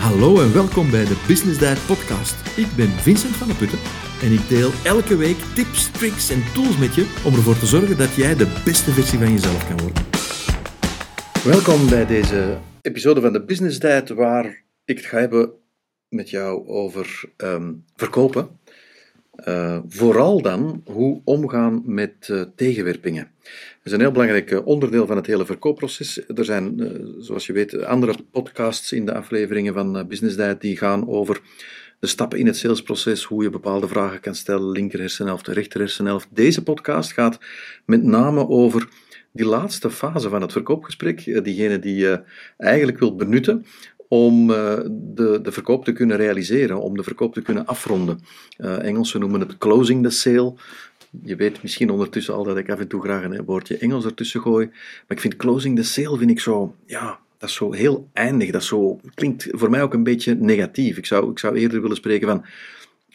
Hallo en welkom bij de Business Diet podcast. Ik ben Vincent van der Putten en ik deel elke week tips, tricks en tools met je om ervoor te zorgen dat jij de beste versie van jezelf kan worden. Welkom bij deze episode van de Business Diet waar ik het ga hebben met jou over ehm, verkopen. Uh, vooral dan hoe omgaan met uh, tegenwerpingen. Dat is een heel belangrijk uh, onderdeel van het hele verkoopproces. Er zijn, zoals je weet, andere podcasts in de afleveringen van Business Diet die gaan over de stappen in het salesproces, hoe je bepaalde vragen kan stellen, linker hersenhelft, rechter hersenhelft. Deze podcast gaat met name over die laatste fase van het verkoopgesprek, diegene die je eigenlijk wilt benutten om uh, de, de verkoop te kunnen realiseren, om de verkoop te kunnen afronden. Uh, Engelsen noemen het closing the sale. Je weet misschien ondertussen al dat ik af en toe graag een woordje Engels ertussen gooi. Maar ik vind closing the sale vind ik zo, ja, dat is zo heel eindig. Dat zo, klinkt voor mij ook een beetje negatief. Ik zou, ik zou eerder willen spreken van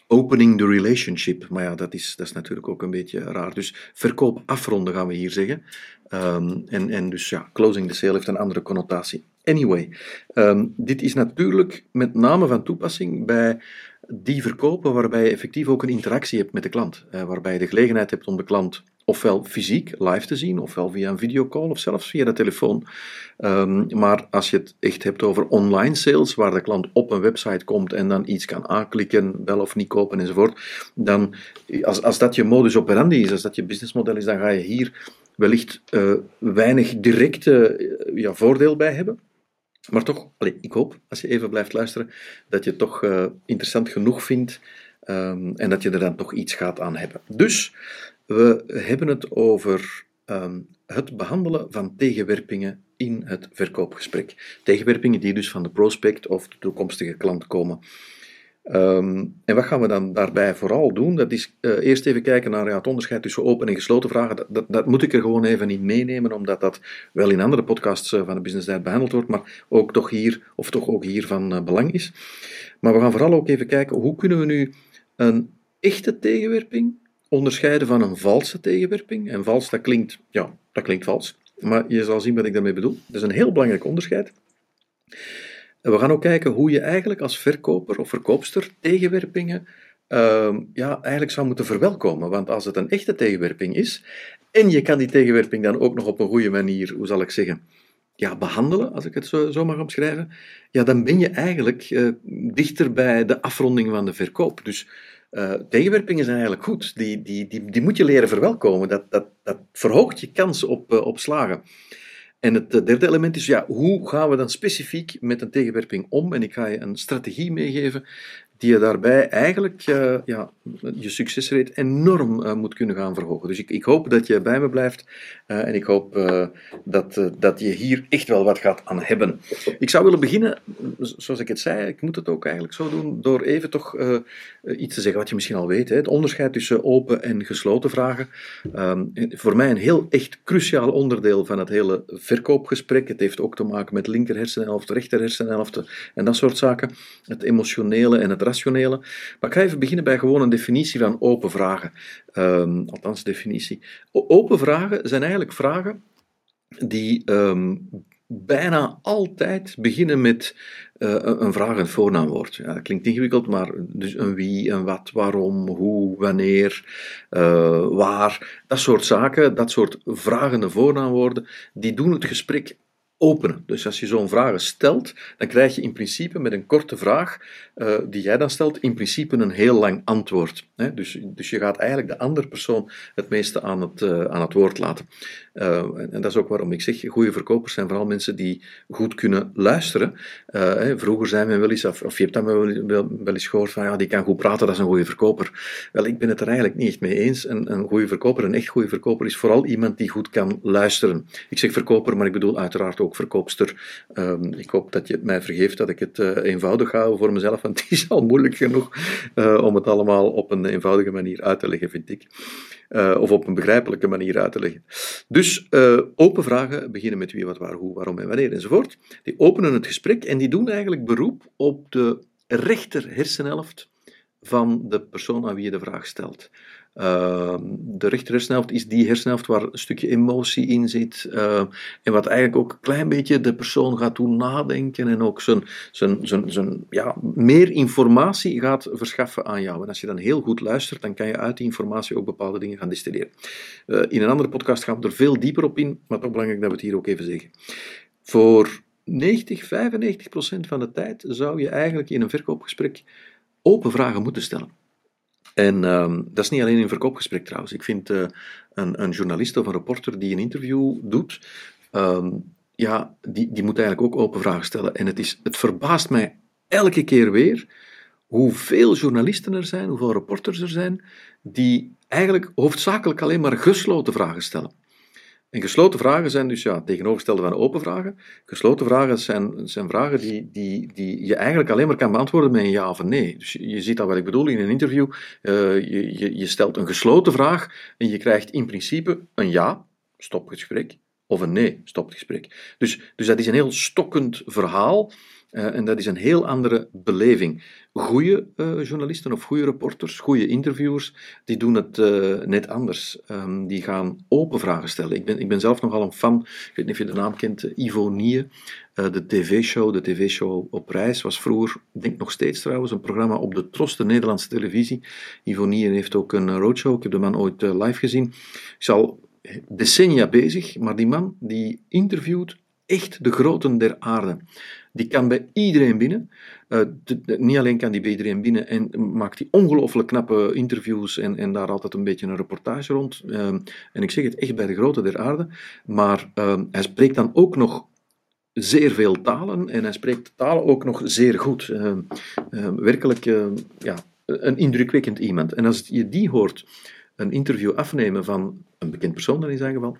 opening the relationship. Maar ja, dat is, dat is natuurlijk ook een beetje raar. Dus verkoop afronden gaan we hier zeggen. Um, en, en dus ja, closing the sale heeft een andere connotatie. Anyway, um, dit is natuurlijk met name van toepassing bij die verkopen waarbij je effectief ook een interactie hebt met de klant. Uh, waarbij je de gelegenheid hebt om de klant ofwel fysiek live te zien, ofwel via een videocall of zelfs via de telefoon. Um, maar als je het echt hebt over online sales, waar de klant op een website komt en dan iets kan aanklikken, wel of niet kopen enzovoort, dan als, als dat je modus operandi is, als dat je businessmodel is, dan ga je hier wellicht uh, weinig directe ja, voordeel bij hebben. Maar toch, allez, ik hoop, als je even blijft luisteren, dat je het toch uh, interessant genoeg vindt um, en dat je er dan toch iets gaat aan hebben. Dus, we hebben het over um, het behandelen van tegenwerpingen in het verkoopgesprek. Tegenwerpingen die dus van de prospect of de toekomstige klant komen. Um, en wat gaan we dan daarbij vooral doen? Dat is uh, eerst even kijken naar ja, het onderscheid tussen open en gesloten vragen. Dat, dat, moet ik er gewoon even niet meenemen, omdat dat wel in andere podcasts uh, van de Business Diet behandeld wordt, maar ook toch hier, of toch ook hier van uh, belang is. Maar we gaan vooral ook even kijken, hoe kunnen we nu een echte tegenwerping onderscheiden van een valse tegenwerping? En vals, dat klinkt, ja, dat klinkt vals. Maar je zal zien wat ik daarmee bedoel. Dat is een heel belangrijk onderscheid. We gaan ook kijken hoe je eigenlijk als verkoper of verkoopster tegenwerpingen uh, ja, eigenlijk zou moeten verwelkomen. Want als het een echte tegenwerping is, en je kan die tegenwerping dan ook nog op een goede manier, hoe zal ik zeggen, ja, behandelen, als ik het zo, zo mag omschrijven, ja, dan ben je eigenlijk uh, dichter bij de afronding van de verkoop. Dus uh, tegenwerpingen zijn eigenlijk goed. Die, die, die, die moet je leren verwelkomen. Dat, dat, dat verhoogt je kans op, uh, op slagen. En het derde element is, ja, hoe gaan we dan specifiek met een tegenwerping om? En ik ga je een strategie meegeven die je daarbij eigenlijk uh, ja, je succesrate enorm uh, moet kunnen gaan verhogen. Dus ik, ik, hoop dat je bij me blijft uh, en ik hoop dat, dat je hier echt wel wat gaat aan hebben. Ik zou willen beginnen, zoals ik het zei, ik moet het ook eigenlijk zo doen, door even toch iets te zeggen wat je misschien al weet. Hè, het onderscheid tussen open en gesloten vragen. Um, voor mij een heel echt cruciaal onderdeel van het hele verkoopgesprek. Het heeft ook te maken met linker hersenhelft, rechter en dat soort zaken. Het emotionele en het rationele. Maar ik ga even beginnen bij gewoon een definitie van open vragen. Um, althans, definitie. Open vragen zijn eigenlijk vragen die um, bijna altijd beginnen met uh, een vraag en voornaamwoord. Ja, dat klinkt ingewikkeld, maar dus een wie, een wat, waarom, hoe, wanneer, uh, waar, dat soort zaken, dat soort vragende voornaamwoorden, die doen het gesprek Dus als je zo'n vragen stelt, dan krijg je in principe met een korte vraag uh, die jij dan stelt, in principe een heel lang antwoord. Hè? Dus, dus je gaat eigenlijk de andere persoon het meeste aan het, uh, aan het woord laten. Uh, en, dat is ook waarom ik zeg, goede verkopers zijn vooral mensen die goed kunnen luisteren. Hè? Vroeger zijn we wel eens, of, of je hebt dat wel, wel, wel, eens gehoord van, ja, die kan goed praten, dat is een goede verkoper. Wel, ik ben het er eigenlijk niet echt mee eens. Een, een goede verkoper, een echt goede verkoper, is vooral iemand die goed kan luisteren. Ik zeg verkoper, maar ik bedoel uiteraard ook verkoopster. Um, ik hoop dat je het mij vergeeft dat ik het eenvoudig hou voor mezelf want het is al moeilijk genoeg uh, om het allemaal op een eenvoudige manier uit te leggen, vind ik. Uh, of op een begrijpelijke manier uit te leggen. Dus open vragen beginnen met wie, wat, waar, hoe, waarom en wanneer enzovoort. Die openen het gesprek en die doen eigenlijk beroep op de rechter hersenhelft van de persoon aan wie je de vraag stelt. Ehm, de rechter hersenhelft is die hersenhelft waar een stukje emotie in zit. Ehm, en wat eigenlijk ook een klein beetje de persoon gaat doen nadenken en ook zijn, zijn, zijn, zijn, ja, meer informatie gaat verschaffen aan jou. En als je dan heel goed luistert, dan kan je uit die informatie ook bepaalde dingen gaan distilleren. Uh, in een andere podcast gaan we er veel dieper op in, maar toch belangrijk dat we het hier ook even zeggen. Voor 90, 95 procent van de tijd zou je eigenlijk in een verkoopgesprek open vragen moeten stellen. En um, dat is niet alleen in verkoopgesprek trouwens. Ik vind uh, een, een, journalist of een reporter die een interview doet, um, ja, die, die moet eigenlijk ook open vragen stellen. En het, is, het verbaast mij elke keer weer hoeveel journalisten er zijn, hoeveel reporters er zijn, die eigenlijk hoofdzakelijk alleen maar gesloten vragen stellen. En gesloten vragen zijn dus ja, tegenovergestelde van open vragen. Gesloten vragen zijn, zijn vragen die, die, die je eigenlijk alleen maar kan beantwoorden met een ja of een nee. Dus je, ziet al wat ik bedoel in een interview. Uh, je, je, je stelt een gesloten vraag en je krijgt in principe een ja, stop het gesprek, of een nee, stop het gesprek. Dus, dus dat is een heel stokkend verhaal. Uh, en dat is een heel andere beleving. Goede uh, journalisten of goede reporters, goede interviewers, die doen het uh, net anders. Um, die gaan open vragen stellen. Ik ben, ik ben zelf nogal een fan, ik weet niet of je de naam kent, Ivo Nie. de tv-show, de tv-show op reis, was vroeger, ik denk nog steeds trouwens, een programma op de Tros, de Nederlandse televisie. Ivo Nie heeft ook een roadshow, ik heb de man ooit live gezien. Ik zal decennia bezig, maar die man die interviewt echt de groten der aarde. Die kan bij iedereen binnen. Uh, niet alleen kan die bij iedereen binnen en maakt die ongelooflijk knappe interviews en, en daar altijd een beetje een reportage rond. Uh, en ik zeg het echt bij de grote der aarde. Maar uh, hij spreekt dan ook nog zeer veel talen en hij spreekt talen ook nog zeer goed. werkelijk ja, een indrukwekkend iemand. En als je die hoort een interview afnemen van een bekend persoon dan in zijn geval,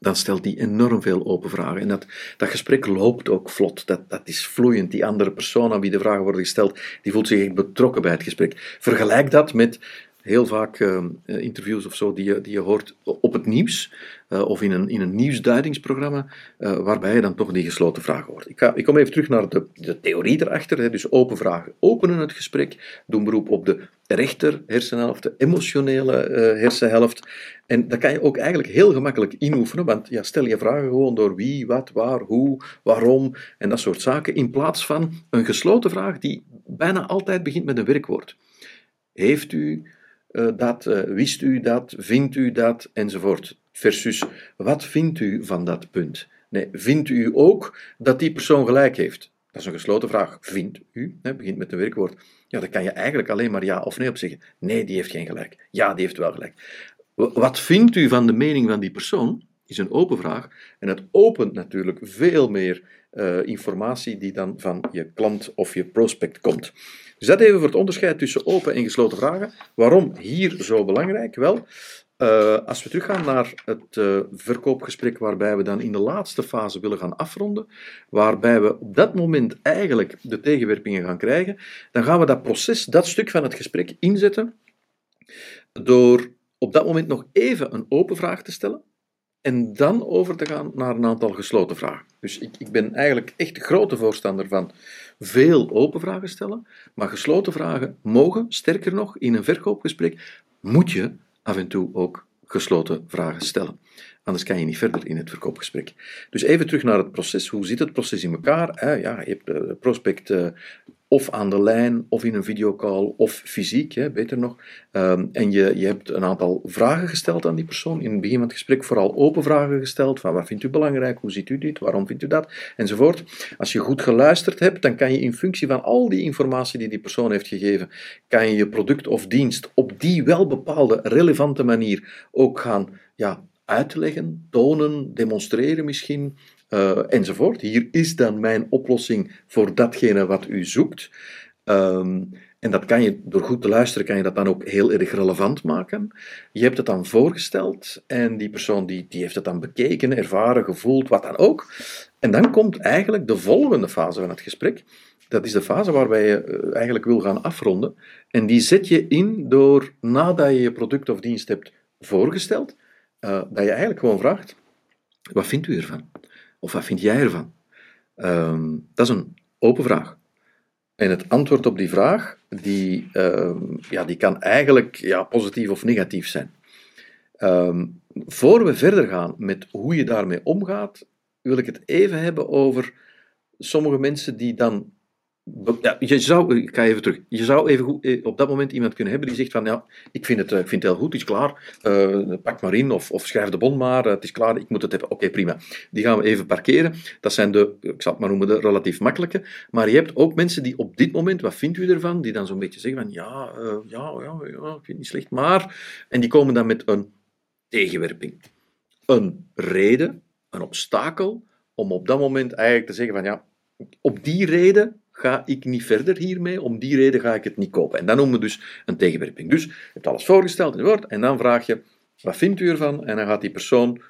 dan stelt die enorm veel open vragen. En dat, dat gesprek loopt ook vlot. Dat, dat is vloeiend. Die andere persoon aan wie de vragen worden gesteld, die voelt zich betrokken bij het gesprek. Vergelijk dat met heel vaak uh, interviews of zo die je, die je hoort op het nieuws uh, of in een, in een nieuwsduidingsprogramma, uh, waarbij je dan toch die gesloten vragen hoort. Ik, ga, ik kom even terug naar de, de theorie erachter, hè, dus open vragen. Openen het gesprek, doen beroep op de rechter hersenhelft, de emotionele hersenhelft. En dat kan je ook eigenlijk heel gemakkelijk inoefenen, want ja, stel je vragen gewoon door wie, wat, waar, hoe, waarom en dat soort zaken, in plaats van een gesloten vraag die bijna altijd begint met een werkwoord. Heeft u uh, dat, uh, wist u dat, vindt u dat, enzovoort. Versus, wat vindt u van dat punt? Nee, vindt u ook dat die persoon gelijk heeft? Dat is een gesloten vraag. Vindt u? Hè, begint met een werkwoord. Ja, daar kan je eigenlijk alleen maar ja of nee op zeggen. Nee, die heeft geen gelijk. Ja, die heeft wel gelijk. Wat vindt u van de mening van die persoon? Is een open vraag. En het opent natuurlijk veel meer uh, informatie die dan van je klant of je prospect komt. Dus dat even voor het onderscheid tussen open en gesloten vragen. Waarom hier zo belangrijk? Wel, uh, als we teruggaan naar het uh, verkoopgesprek waarbij we dan in de laatste fase willen gaan afronden, waarbij we op dat moment eigenlijk de tegenwerpingen gaan krijgen, dan gaan we dat proces, dat stuk van het gesprek inzetten door op dat moment nog even een open vraag te stellen en dan over te gaan naar een aantal gesloten vragen. Dus ik, ik ben eigenlijk echt grote voorstander van veel open vragen stellen, maar gesloten vragen mogen, sterker nog, in een verkoopgesprek moet je af en toe ook gesloten vragen stellen. Anders kan je niet verder in het verkoopgesprek. Dus even terug naar het proces. Hoe zit het proces in elkaar? Ja, je hebt de prospect eh, of aan de lijn, of in een videocall, of fysiek, hè, beter nog. Um, en je, je hebt een aantal vragen gesteld aan die persoon. In het begin van het gesprek vooral open vragen gesteld. Van wat vindt u belangrijk? Hoe ziet u dit? Waarom vindt u dat? Enzovoort. Als je goed geluisterd hebt, dan kan je in functie van al die informatie die die persoon heeft gegeven, kan je je product of dienst op die wel bepaalde relevante manier ook gaan ja, uitleggen, tonen, demonstreren misschien, uh, enzovoort. Hier is dan mijn oplossing voor datgene wat u zoekt. Um, en dat kan je, door goed te luisteren, kan je dat dan ook heel erg relevant maken. Je hebt het dan voorgesteld en die persoon die, die heeft het dan bekeken, ervaren, gevoeld, wat dan ook. En dan komt eigenlijk de volgende fase van het gesprek. Dat is de fase waarbij je eh, eigenlijk wil gaan afronden. En die zet je in door, nadat je je product of dienst hebt voorgesteld, uh, dat je eigenlijk gewoon vraagt, wat vindt u ervan? Of wat vind jij ervan? Um, dat is een open vraag. En het antwoord op die vraag, die, ehm, ja, die kan eigenlijk ja, positief of negatief zijn. Um, voor we verder gaan met hoe je daarmee omgaat, wil ik het even hebben over sommige mensen die dan ja, je zou, ik ga even terug. Je zou even goed, eh, op dat moment iemand kunnen hebben die zegt van ja, ik vind het, eh, ik vind het heel goed, het is klaar, uh, pak maar in of, of schrijf de bon maar, het is klaar, ik moet het hebben. Oké, prima. Die gaan we even parkeren. Dat zijn de, ik zal het maar noemen, de relatief makkelijke. Maar je hebt ook mensen die op dit moment, wat vindt u ervan? Die dan zo'n beetje zeggen van ja, uh, ja, ja, ja, ik vind het niet slecht, maar... En die komen dan met een tegenwerping. Een reden, een obstakel, om op dat moment eigenlijk te zeggen van ja, op die reden ga ik niet verder hiermee, om die reden ga ik het niet kopen. En dat noemen we dus een tegenwerping. Dus je hebt alles voorgesteld in woord, en dan vraag je, wat vindt u ervan? En dan gaat die persoon,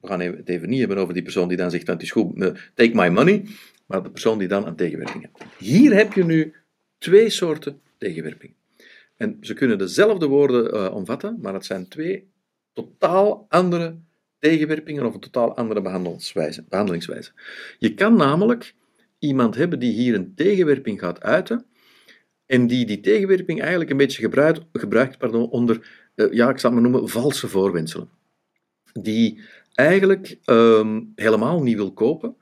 we gaan het even niet hebben over die persoon die dan zegt, het is goed, eh, take my money, maar de persoon die dan een tegenwerping heeft. Hier heb je nu twee soorten tegenwerping. En ze kunnen dezelfde woorden uh, omvatten, maar het zijn twee totaal andere tegenwerpingen of een totaal andere behandelingswijze. Je kan namelijk iemand hebben die hier een tegenwerping gaat uiten en die die tegenwerping eigenlijk een beetje gebruikt, gebruikt pardon, onder, uh, ja, ik zal het noemen, valse voorwenselen. Die eigenlijk um, helemaal niet wil kopen,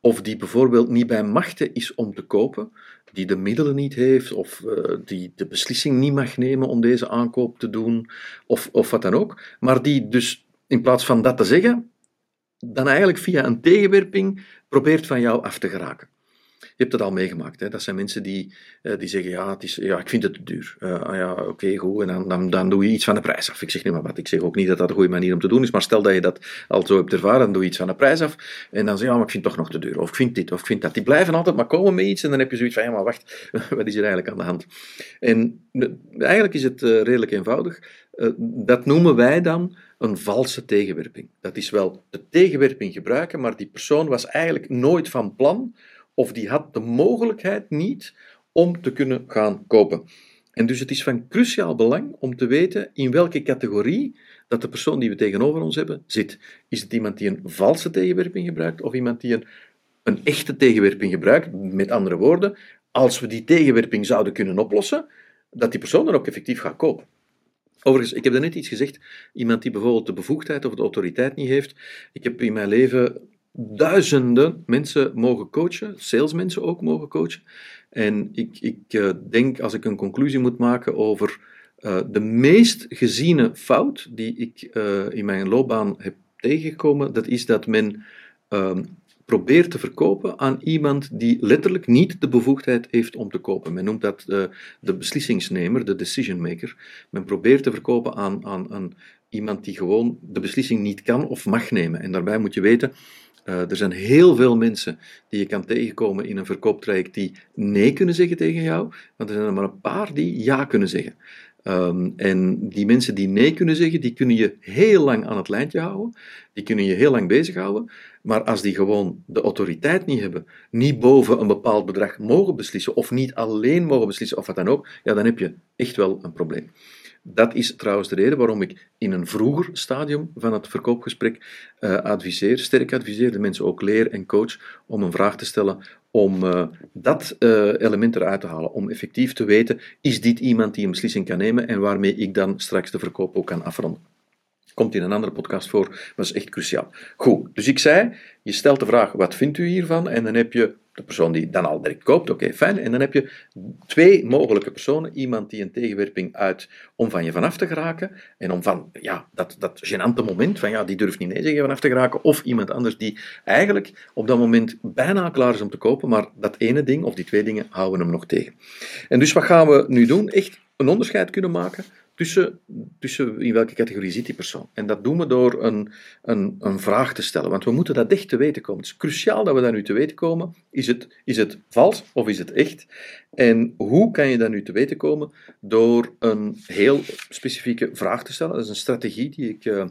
of die bijvoorbeeld niet bij machten is om te kopen, die de middelen niet heeft, of uh, die de beslissing niet mag nemen om deze aankoop te doen, of, of wat dan ook, maar die dus in plaats van dat te zeggen, dan eigenlijk via een tegenwerping probeert van jou af te geraken. Je hebt het al meegemaakt. Hè? Dat zijn mensen die, uh, die zeggen, ja, het is, ja, ik vind het te duur. Uh, ja, oké, goed. En dan, dan, doe je iets van de prijs af. Ik zeg niet maar wat. Ik zeg ook niet dat dat een goede manier om te doen is. Maar stel dat je dat al zo hebt ervaren, dan doe je iets van de prijs af. En dan zeg je, ja, maar ik vind het toch nog te duur. Of ik vind dit, of ik vind dat. Die blijven altijd maar komen met iets. En dan heb je zoiets van, ja, maar wacht, wat is er eigenlijk aan de hand? En eigenlijk is het uh, redelijk eenvoudig. dat noemen wij dan een valse tegenwerping. Dat is wel de tegenwerping gebruiken, maar die persoon was eigenlijk nooit van plan of die had de mogelijkheid niet om te kunnen gaan kopen. En dus het is van cruciaal belang om te weten in welke categorie dat de persoon die we tegenover ons hebben zit. Is het iemand die een valse tegenwerping gebruikt of iemand die een, echte tegenwerping gebruikt? Met andere woorden, als we die tegenwerping zouden kunnen oplossen, dat die persoon dan ook effectief gaat kopen. Overigens, ik heb net iets gezegd. Iemand die bijvoorbeeld de bevoegdheid of de autoriteit niet heeft. Ik heb in mijn leven duizenden mensen mogen coachen, salesmensen ook mogen coachen. En ik, ik uh, denk, als ik een conclusie moet maken over uh, de meest geziene fout die ik uh, in mijn loopbaan heb tegengekomen, dat is dat men ehm, probeert te verkopen aan iemand die letterlijk niet de bevoegdheid heeft om te kopen. Men noemt dat de beslissingsnemer, de decision maker. Men probeert te verkopen aan, aan, aan iemand die gewoon de beslissing niet kan of mag nemen. En daarbij moet je weten, uh, er zijn heel veel mensen die je kan tegenkomen in een verkooptraject die nee kunnen zeggen tegen jou, want er zijn er maar een paar die ja kunnen zeggen. Um, en die mensen die nee kunnen zeggen, die kunnen je heel lang aan het lijntje houden, die kunnen je heel lang bezighouden, maar als die gewoon de autoriteit niet hebben, niet boven een bepaald bedrag mogen beslissen, of niet alleen mogen beslissen, of wat dan ook, ja, dan heb je echt wel een probleem. Dat is trouwens de reden waarom ik in een vroeger stadium van het verkoopgesprek uh, adviseer, sterk adviseer, de mensen ook leer en coach om een vraag te stellen om uh, dat uh, element eruit te halen, om effectief te weten, is dit iemand die een beslissing kan nemen en waarmee ik dan straks de verkoop ook kan afronden. Komt in een andere podcast voor, maar is echt cruciaal. Goed, dus ik zei, je stelt de vraag, wat vindt u hiervan? En dan heb je de persoon die dan al direct koopt, oké, fijn. En dan heb je twee mogelijke personen. Iemand die een tegenwerping uit om van je vanaf te geraken. En om van, ja, dat, dat gênante moment van, ja, die durft niet nee zeggen vanaf te geraken. Of iemand anders die eigenlijk op dat moment bijna klaar is om te kopen, maar dat ene ding, of die twee dingen, houden hem nog tegen. En dus wat gaan we nu doen? Echt een onderscheid kunnen maken tussen, tussen in welke categorie zit die persoon. En dat doen we door een, een, een vraag te stellen, want we moeten dat echt te weten komen. Het is cruciaal dat we dat nu te weten komen. Is het, is het vals of is het echt? En hoe kan je dat nu te weten komen? Door een heel specifieke vraag te stellen. Dat is een strategie die ik, uh,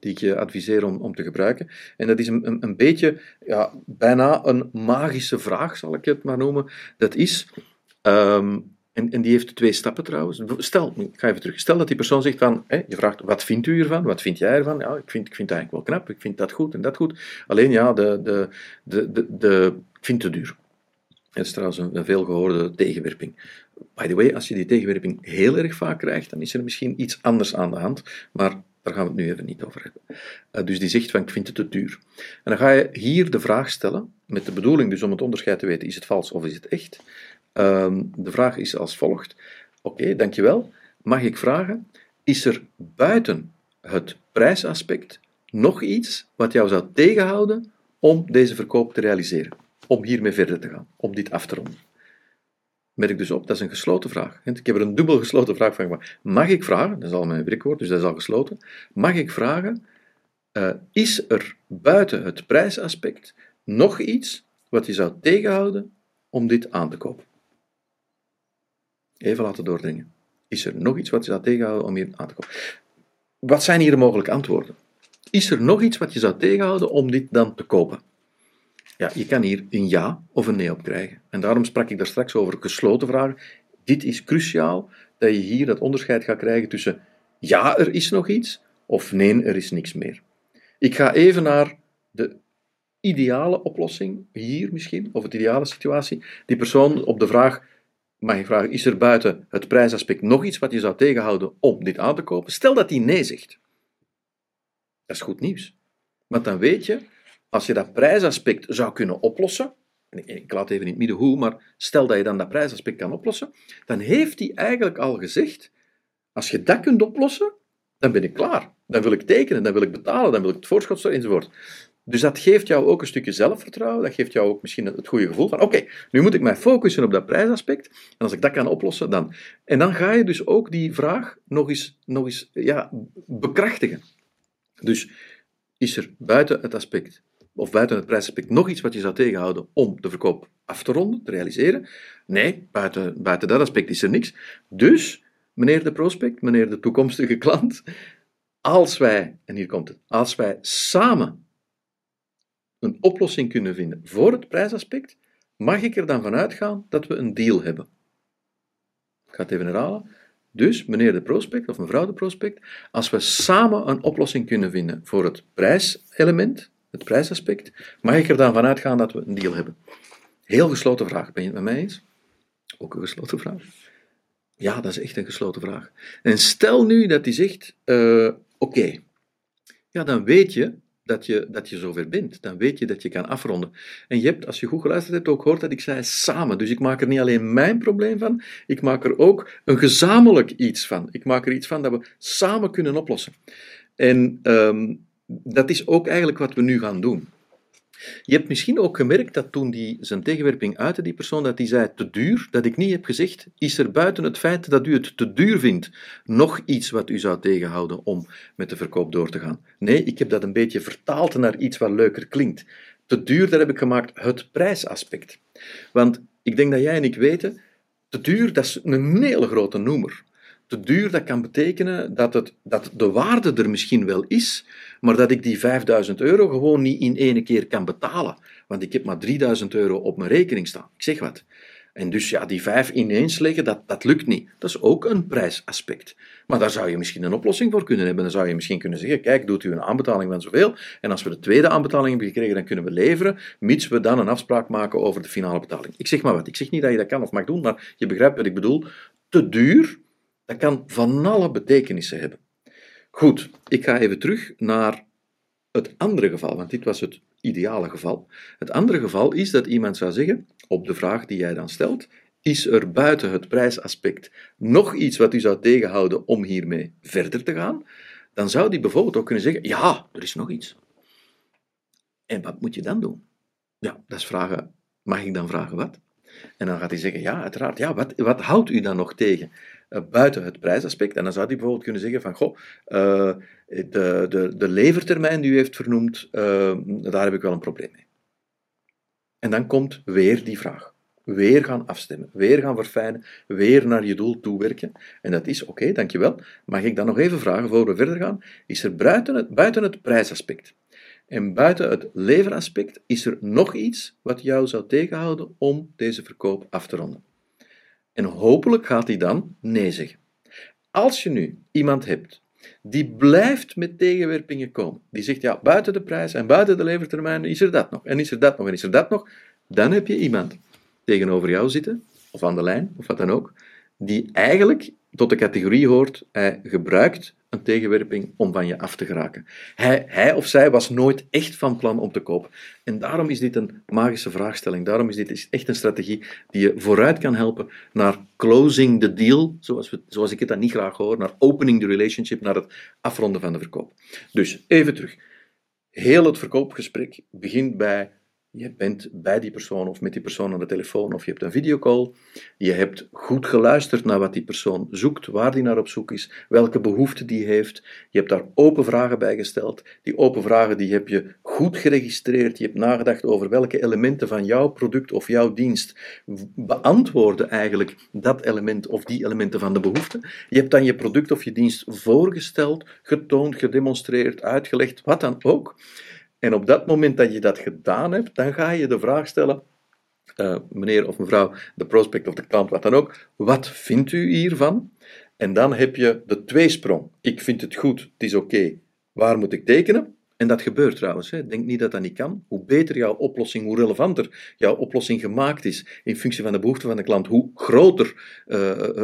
die ik je adviseer om, om te gebruiken. En dat is een, een, een beetje, ja, bijna een magische vraag, zal ik het maar noemen. Dat is... Um, en, en die heeft twee stappen trouwens. Stel, ik ga even terug. Stel dat die persoon zegt van, hè, je vraagt, wat vindt u ervan? Wat vind jij ervan? Ja, ik vind, ik vind het eigenlijk wel knap. Ik vind dat goed en dat goed. Alleen ja, de, de, de, de, de, ik vind het te duur. Dat is trouwens een, veelgehoorde tegenwerping. By the way, als je die tegenwerping heel erg vaak krijgt, dan is er misschien iets anders aan de hand, maar daar gaan we het nu even niet over hebben. Uh, dus die zegt van, ik vind het te duur. En dan ga je hier de vraag stellen, met de bedoeling dus om het onderscheid te weten, is het vals of is het echt? Uh, de vraag is als volgt. Oké, dankjewel. Mag ik vragen, is er buiten het prijsaspect nog iets wat jou zou tegenhouden om deze verkoop te realiseren? Om hiermee verder te gaan, om dit af te ronden? merk dus op, dat is een gesloten vraag. Ik heb er een dubbel gesloten vraag van gemaakt. Mag ik vragen, dat is al mijn werkwoord, dus dat is al gesloten. Mag ik vragen, uh, is er buiten het prijsaspect nog iets wat je zou tegenhouden om dit aan te kopen? Even laten doordringen. Is er nog iets wat je zou tegenhouden om hier aan te kopen? Wat zijn hier de mogelijke antwoorden? Is er nog iets wat je zou tegenhouden om dit dan te kopen? Ja, je kan hier een ja of een nee op krijgen. En daarom sprak ik daar straks over gesloten vragen. Dit is cruciaal dat je hier dat onderscheid gaat krijgen tussen ja, er is nog iets, of nee, er is niks meer. Ik ga even naar de ideale oplossing, hier misschien, of de ideale situatie. Die persoon op de vraag, mag ik vragen, is er buiten het prijsaspect nog iets wat je zou tegenhouden om dit aan te kopen? Stel dat hij nee zegt. Dat is goed nieuws. Want dan weet je, als je dat prijsaspect zou kunnen oplossen, ik laat even in het midden hoe, maar stel dat je dan dat prijsaspect kan oplossen, dan heeft hij eigenlijk al gezegd, als je dat kunt oplossen, dan ben ik klaar. Dan wil ik tekenen, dan wil ik betalen, dan wil ik het voorschot enzovoort. Dus dat geeft jou ook een stukje zelfvertrouwen, dat geeft jou ook misschien het goede gevoel van, oké, nu moet ik mij focussen op dat prijsaspect, en als ik dat kan oplossen, dan... En dan ga je dus ook die vraag nog eens, nog eens ja, bekrachtigen. Dus is er buiten het aspect of buiten het prijsaspect nog iets wat je zou tegenhouden om de verkoop af te ronden, te realiseren? Nee, buiten, buiten dat aspect is er niks. Dus, meneer de prospect, meneer de toekomstige klant, als wij, en hier komt het, als wij samen een oplossing kunnen vinden voor het prijsaspect, mag ik er dan vanuit gaan dat we een deal hebben. Ik ga het even herhalen. Dus, meneer de prospect of mevrouw de prospect, als we samen een oplossing kunnen vinden voor het prijselement, het prijsaspect, mag ik er dan vanuit gaan dat we een deal hebben? Heel gesloten vraag. Ben je het met mij eens? Ook een gesloten vraag. Ja, dat is echt een gesloten vraag. En stel nu dat hij zegt: uh, Oké, ja, dan weet je dat je, dat je zover bent. Dan weet je dat je kan afronden. En je hebt, als je goed geluisterd hebt, ook gehoord dat ik zei samen. Dus ik maak er niet alleen mijn probleem van, ik maak er ook een gezamenlijk iets van. Ik maak er iets van dat we samen kunnen oplossen. En um, dat is ook eigenlijk wat we nu gaan doen. Je hebt misschien ook gemerkt dat toen die zijn tegenwerping uitte, die persoon, dat hij zei te duur, dat ik niet heb gezegd, is er buiten het feit dat u het te duur vindt, nog iets wat u zou tegenhouden om met de verkoop door te gaan? Nee, ik heb dat een beetje vertaald naar iets wat leuker klinkt. Te duur, daar heb ik gemaakt het prijsaspect. Want ik denk dat jij en ik weten, te duur, dat is een hele grote noemer te duur, dat kan betekenen dat, het, dat de waarde er misschien wel is, maar dat ik die 5000 euro gewoon niet in één keer kan betalen. Want ik heb maar 3000 euro op mijn rekening staan. Ik zeg wat. En dus ja, die vijf ineens leggen, dat, dat lukt niet. Dat is ook een prijsaspect. Maar daar zou je misschien een oplossing voor kunnen hebben. Dan zou je misschien kunnen zeggen, kijk, doet u een aanbetaling van zoveel. En als we de tweede aanbetaling hebben gekregen, dan kunnen we leveren, mits we dan een afspraak maken over de finale betaling. Ik zeg maar wat. Ik zeg niet dat je dat kan of mag doen, maar je begrijpt wat ik bedoel. Te duur, dat kan van alle betekenissen hebben. Goed, ik ga even terug naar het andere geval, want dit was het ideale geval. Het andere geval is dat iemand zou zeggen, op de vraag die jij dan stelt, is er buiten het prijsaspect nog iets wat u zou tegenhouden om hiermee verder te gaan? Dan zou die bijvoorbeeld ook kunnen zeggen, ja, er is nog iets. En wat moet je dan doen? Ja, dat is vragen, mag ik dan vragen wat? En dan gaat hij zeggen, ja, uiteraard, ja, wat, wat houdt u dan nog tegen? Eh, buiten het prijsaspect. En dan zou hij bijvoorbeeld kunnen zeggen van, goh, uh, de, de, de levertermijn die u heeft vernoemd, uh, daar heb ik wel een probleem mee. En dan komt weer die vraag. Weer gaan afstemmen, weer gaan verfijnen, weer naar je doel toewerken. En dat is, oké, dankjewel. Mag ik dan nog even vragen, voor we verder gaan? Is er buiten het, buiten het prijsaspect en buiten het leveraspect, is er nog iets wat jou zou tegenhouden om deze verkoop af te ronden? En hopelijk gaat hij dan nee zeggen. Als je nu iemand hebt die blijft met tegenwerpingen komen, die zegt ja, buiten de prijs en buiten de levertermijn is er dat nog, en is er dat nog, en is er dat nog, dan heb je iemand tegenover jou zitten, of aan de lijn, of wat dan ook, die eigenlijk tot de categorie hoort, hij gebruikt een tegenwerping om van je af te geraken. Hij, hij of zij was nooit echt van plan om te kopen. En daarom is dit een magische vraagstelling. Daarom is dit echt een strategie die je vooruit kan helpen naar closing the deal, zoals, we, zoals ik het dan niet graag hoor, naar opening the relationship, naar het afronden van de verkoop. Dus even terug. Heel het verkoopgesprek begint bij je bent bij die persoon of met die persoon aan de telefoon of je hebt een videocall. Je hebt goed geluisterd naar wat die persoon zoekt, waar die naar op zoek is, welke behoeften die heeft. Je hebt daar open vragen bij gesteld. Die open vragen die heb je goed geregistreerd. Je hebt nagedacht over welke elementen van jouw product of jouw dienst beantwoorden eigenlijk dat element of die elementen van de behoefte. Je hebt dan je product of je dienst voorgesteld, getoond, gedemonstreerd, uitgelegd, wat dan ook. En op dat moment dat je dat gedaan hebt, dan ga je de vraag stellen, uh, meneer of mevrouw, de prospect of de klant, wat dan ook, wat vindt u hiervan? En dan heb je de tweesprong. Ik vind het goed, het is oké. Waar moet ik tekenen? En dat gebeurt trouwens. Hè. Denk niet dat dat niet kan. Hoe beter jouw oplossing, hoe relevanter jouw oplossing gemaakt is in functie van de behoeften van de klant, hoe groter uh,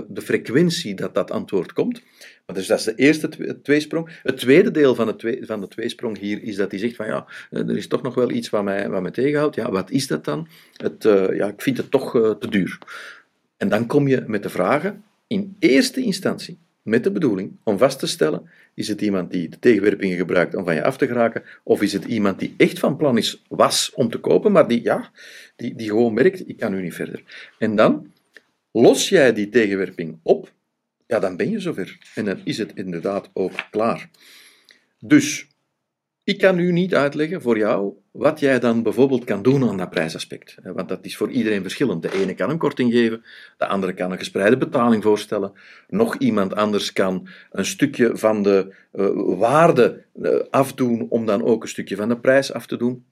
de frequentie dat dat antwoord komt. Maar dus dat is de eerste tweesprong. Het tweede deel van, twee, van de tweesprong hier is dat hij zegt van ja, eh, er is toch nog wel iets wat mij, wat mij tegenhoudt. Ja, wat is dat dan? Het, ja, ik vind het toch te duur. En dan kom je met de vragen in eerste instantie met de bedoeling om vast te stellen, is het iemand die de tegenwerpingen gebruikt om van je af te geraken, of is het iemand die echt van plan is, was om te kopen, maar die, ja, die, die gewoon merkt, ik kan nu niet verder. En dan los jij die tegenwerping op, ja, dan ben je zover. En dan is het inderdaad ook klaar. Dus, ik kan nu niet uitleggen voor jou wat jij dan bijvoorbeeld kan doen aan dat prijsaspect. Want dat is voor iedereen verschillend. De ene kan een korting geven, de andere kan een gespreide betaling voorstellen. Nog iemand anders kan een stukje van de uh, waarde uh, afdoen om dan ook een stukje van de prijs af te doen.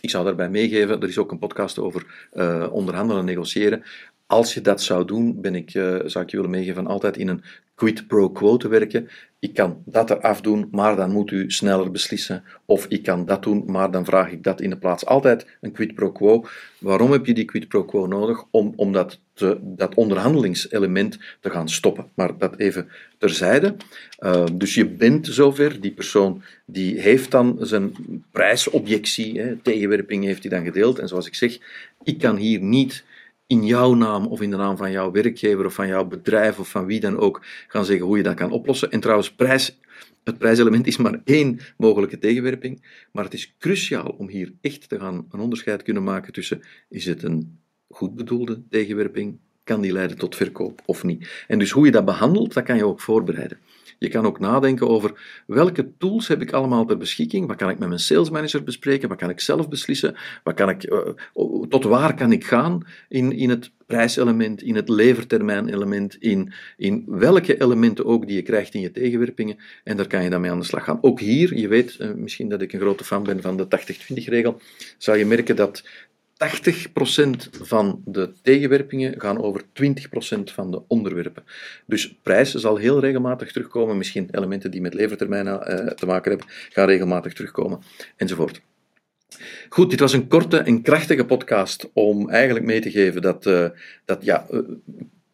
Ik zou daarbij meegeven, er is ook een podcast over uh, onderhandelen en negociëren. Als je dat zou doen, ben ik, zou ik je willen meegeven altijd in een quid pro quo te werken. Ik kan dat eraf doen, maar dan moet u sneller beslissen. Of ik kan dat doen, maar dan vraag ik dat in de plaats. Altijd een quid pro quo. Waarom heb je die quid pro quo nodig? Om, om dat, dat onderhandelingselement te gaan stoppen. Maar dat even terzijde. Uh, dus je bent zover. Die persoon die heeft dan zijn prijsobjectie, hè, tegenwerping heeft hij dan gedeeld. En zoals ik zeg, ik kan hier niet in jouw naam of in de naam van jouw werkgever of van jouw bedrijf of van wie dan ook gaan zeggen hoe je dat kan oplossen. En trouwens, prijs, het prijselement is maar één mogelijke tegenwerping, maar het is cruciaal om hier echt te gaan een onderscheid kunnen maken tussen is het een goed bedoelde tegenwerping, kan die leiden tot verkoop of niet. En dus hoe je dat behandelt, dat kan je ook voorbereiden. Je kan ook nadenken over welke tools heb ik allemaal ter beschikking, wat kan ik met mijn sales manager bespreken, wat kan ik zelf beslissen, wat kan ik, uh, tot waar kan ik gaan in, in het prijselement, in het levertermijnelement, in, in welke elementen ook die je krijgt in je tegenwerpingen. En daar kan je dan mee aan de slag gaan. Ook hier, je weet uh, misschien dat ik een grote fan ben van de 80-20 regel, zou je merken dat 80% van de tegenwerpingen gaan over 20% van de onderwerpen. Dus prijs zal heel regelmatig terugkomen. Misschien elementen die met levertermijnen uh, te maken hebben, gaan regelmatig terugkomen, enzovoort. Goed, dit was een korte en krachtige podcast om eigenlijk mee te geven dat, uh, dat ja, uh,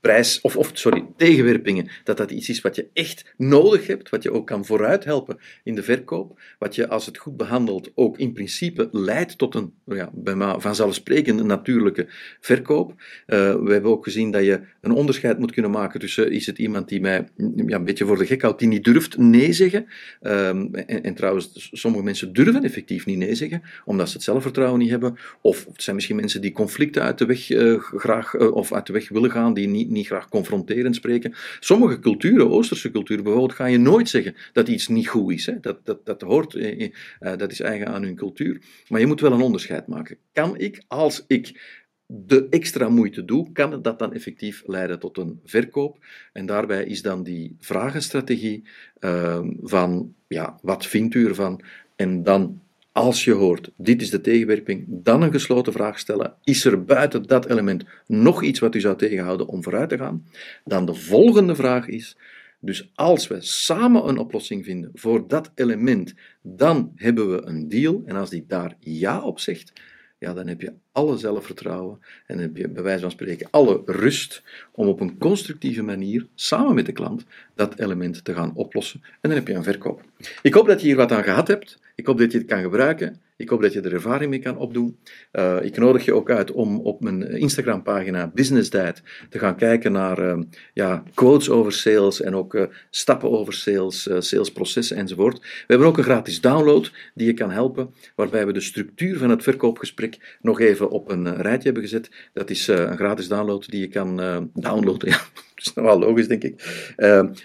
prijs, of, of sorry, tegenwerpingen, dat dat iets is wat je echt nodig hebt, wat je ook kan vooruit helpen in de verkoop, wat je als het goed behandelt ook in principe leidt tot een ja, vanzelfsprekend natuurlijke verkoop. Uh, we hebben ook gezien dat je een onderscheid moet kunnen maken tussen is het iemand die mij ja, een beetje voor de gek houdt, die niet durft nee zeggen, um, en, en, trouwens, sommige mensen durven effectief niet nee zeggen, omdat ze het zelfvertrouwen niet hebben, of het zijn misschien mensen die conflicten uit de weg uh, graag, uh, of uit de weg willen gaan, die niet niet graag confronterend spreken. Sommige culturen, Oosterse culturen bijvoorbeeld, ga je nooit zeggen dat iets niet goed is. Hè. Dat, dat, dat hoort, eh, eh, dat is eigen aan hun cultuur. Maar je moet wel een onderscheid maken. Kan ik, als ik de extra moeite doe, kan dat dan effectief leiden tot een verkoop? En daarbij is dan die vragenstrategie uh, van, ja, wat vindt u ervan? En dan als je hoort, dit is de tegenwerping, dan een gesloten vraag stellen. Is er buiten dat element nog iets wat u zou tegenhouden om vooruit te gaan? Dan de volgende vraag is, dus als we samen een oplossing vinden voor dat element, dan hebben we een deal. En als die daar ja op zegt, ja, dan heb je alle zelfvertrouwen en heb je bij wijze van spreken alle rust om op een constructieve manier samen met de klant dat element te gaan oplossen. En dan heb je een verkoop. Ik hoop dat je hier wat aan gehad hebt. Ik hoop dat je het kan gebruiken. Ik hoop dat je er ervaring mee kan opdoen. Uh, ik nodig je ook uit om op mijn Instagram-pagina Business Diet te gaan kijken naar uh, ja, quotes over sales en ook uh, stappen over sales, salesprocessen enzovoort. We hebben ook een gratis download die je kan helpen, waarbij we de structuur van het verkoopgesprek nog even op een rijtje hebben gezet. Dat is een gratis download die je kan downloaden. Dat is wel logisch, denk ik.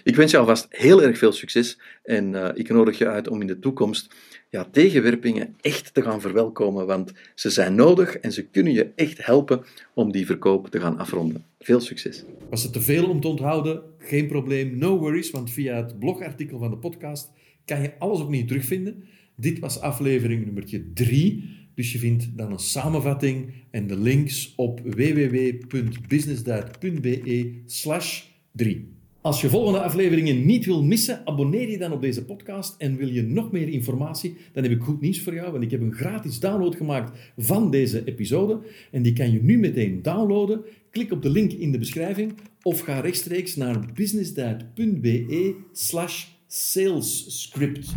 ik wens je alvast heel erg veel succes en ik nodig je uit om in de toekomst ja, tegenwerpingen echt te gaan verwelkomen, want ze zijn nodig en ze kunnen je echt helpen om die verkoop te gaan afronden. Veel succes. Was het te veel om te onthouden? Geen probleem, no worries, want via het blogartikel van de podcast kan je alles opnieuw terugvinden. Dit was aflevering nummer 3. Dus je vindt dan een samenvatting en de links op www.businessdiet.be slash 3. Als je volgende afleveringen niet wil missen, abonneer je dan op deze podcast. En wil je nog meer informatie, dan heb ik goed nieuws voor jou. Want ik heb een gratis download gemaakt van deze episode. En die kan je nu meteen downloaden. Klik op de link in de beschrijving of ga rechtstreeks naar businessdiet.be slash salesscript.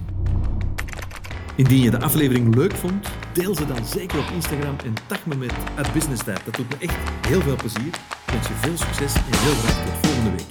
Indien je de aflevering leuk vond, deel ze dan zeker op Instagram en tag me met businessdiet. Dat doet me echt heel veel plezier. Ik wens je veel succes en heel graag tot volgende week.